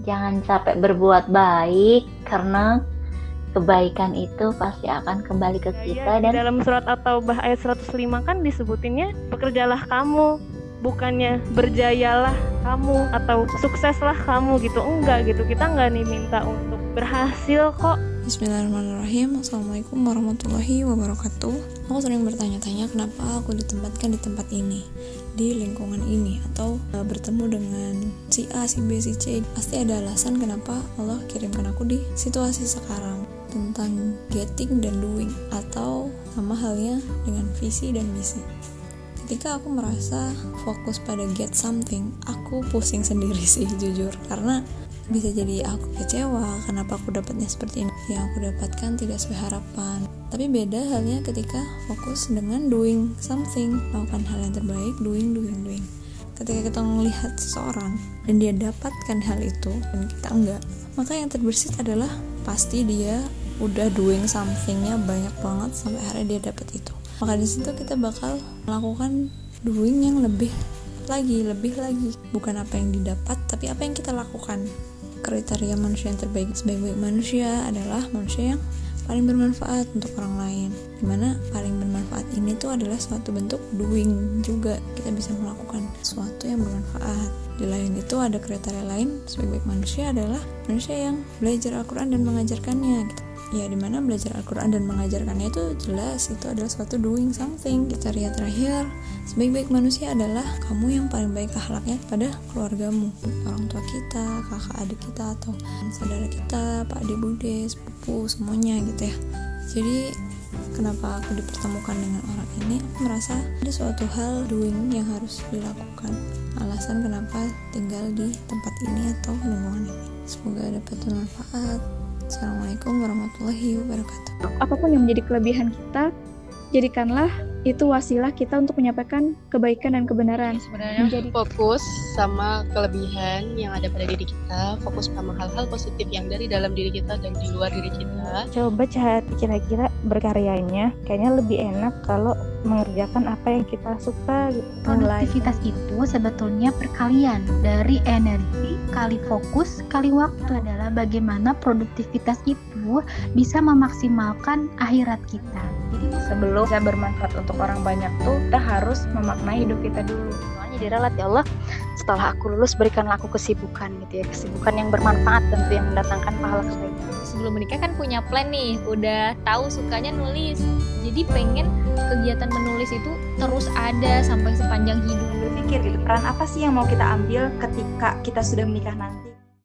jangan capek berbuat baik karena kebaikan itu pasti akan kembali ke Ya, kita di dan dalam surat At-Taubah ayat 105 kan disebutinnya bekerjalah kamu bukannya berjayalah kamu atau sukseslah kamu gitu. Enggak gitu kita enggak nih minta untuk berhasil kok Bismillahirrahmanirrahim. Assalamualaikum warahmatullahi wabarakatuh. Aku sering bertanya-tanya kenapa aku ditempatkan di tempat ini? Di lingkungan ini Atau uh, bertemu dengan si A, si B, si C. Pasti ada alasan kenapa Allah kirimkan aku di situasi sekarang. Tentang getting dan doing Atau sama halnya dengan visi dan misi. Ketika aku merasa fokus pada get something aku pusing sendiri sih jujur. Karena bisa jadi aku kecewa kenapa aku dapatnya seperti ini. Yang aku dapatkan tidak sesuai harapan. Tapi beda halnya ketika fokus dengan doing something. Melakukan hal yang terbaik doing doing doing. Ketika kita melihat seseorang dan dia dapatkan hal itu dan kita enggak maka yang terbersit adalah pasti dia udah doing somethingnya banyak banget sampai akhirnya dia dapat itu. Maka di situ kita bakal melakukan doing yang lebih lagi lebih lagi. Bukan apa yang didapat tapi apa yang kita lakukan? Kriteria manusia yang terbaik sebaik-baik manusia adalah manusia yang paling bermanfaat untuk orang lain. Di mana paling bermanfaat ini tuh adalah suatu bentuk doing juga. Kita bisa melakukan sesuatu yang bermanfaat. Di lain itu ada kriteria lain sebaik-baik manusia adalah manusia yang belajar Al-Quran dan mengajarkannya gitu ya di mana belajar Al-Quran dan mengajarkannya itu jelas itu adalah suatu doing something kriteria terakhir. Sebaik-baik manusia adalah kamu yang paling baik akhlaknya pada keluargamu. Orang tua kita kakak adik kita atau saudara kita pak adik bude sepupu semuanya gitu ya. Jadi kenapa aku dipertemukan dengan orang ini? Aku merasa ada suatu hal doing yang harus dilakukan. Alasan kenapa tinggal di tempat ini atau lingkungan ini. Semoga dapat bermanfaat Assalamualaikum warahmatullahi wabarakatuh. apa pun yang menjadi kelebihan kita, jadikanlah itu wasilah kita untuk menyampaikan kebaikan dan kebenaran. sebenarnya Menjadi- fokus sama kelebihan yang ada pada diri kita fokus sama hal-hal positif yang dari dalam diri kita dan di luar diri kita coba cari kira-kira berkaryanya kayaknya lebih enak kalau mengerjakan apa yang kita suka gitu Produktivitas itu sebetulnya perkalian dari energi kali fokus kali waktu adalah bagaimana produktivitas itu bisa memaksimalkan akhirat kita. Jadi sebelum bisa bermanfaat untuk orang banyak tuh kita harus memaknai hidup kita dulu. Doanya diralat ya Allah setelah aku lulus berikanlah aku kesibukan gitu ya kesibukan yang bermanfaat tentu yang mendatangkan pahala kebaikan sebelum menikah kan punya plan nih udah tahu sukanya nulis. Jadi pengen kegiatan menulis itu terus ada sampai sepanjang hidup. Berpikir gitu peran apa sih yang mau kita ambil ketika kita sudah menikah nanti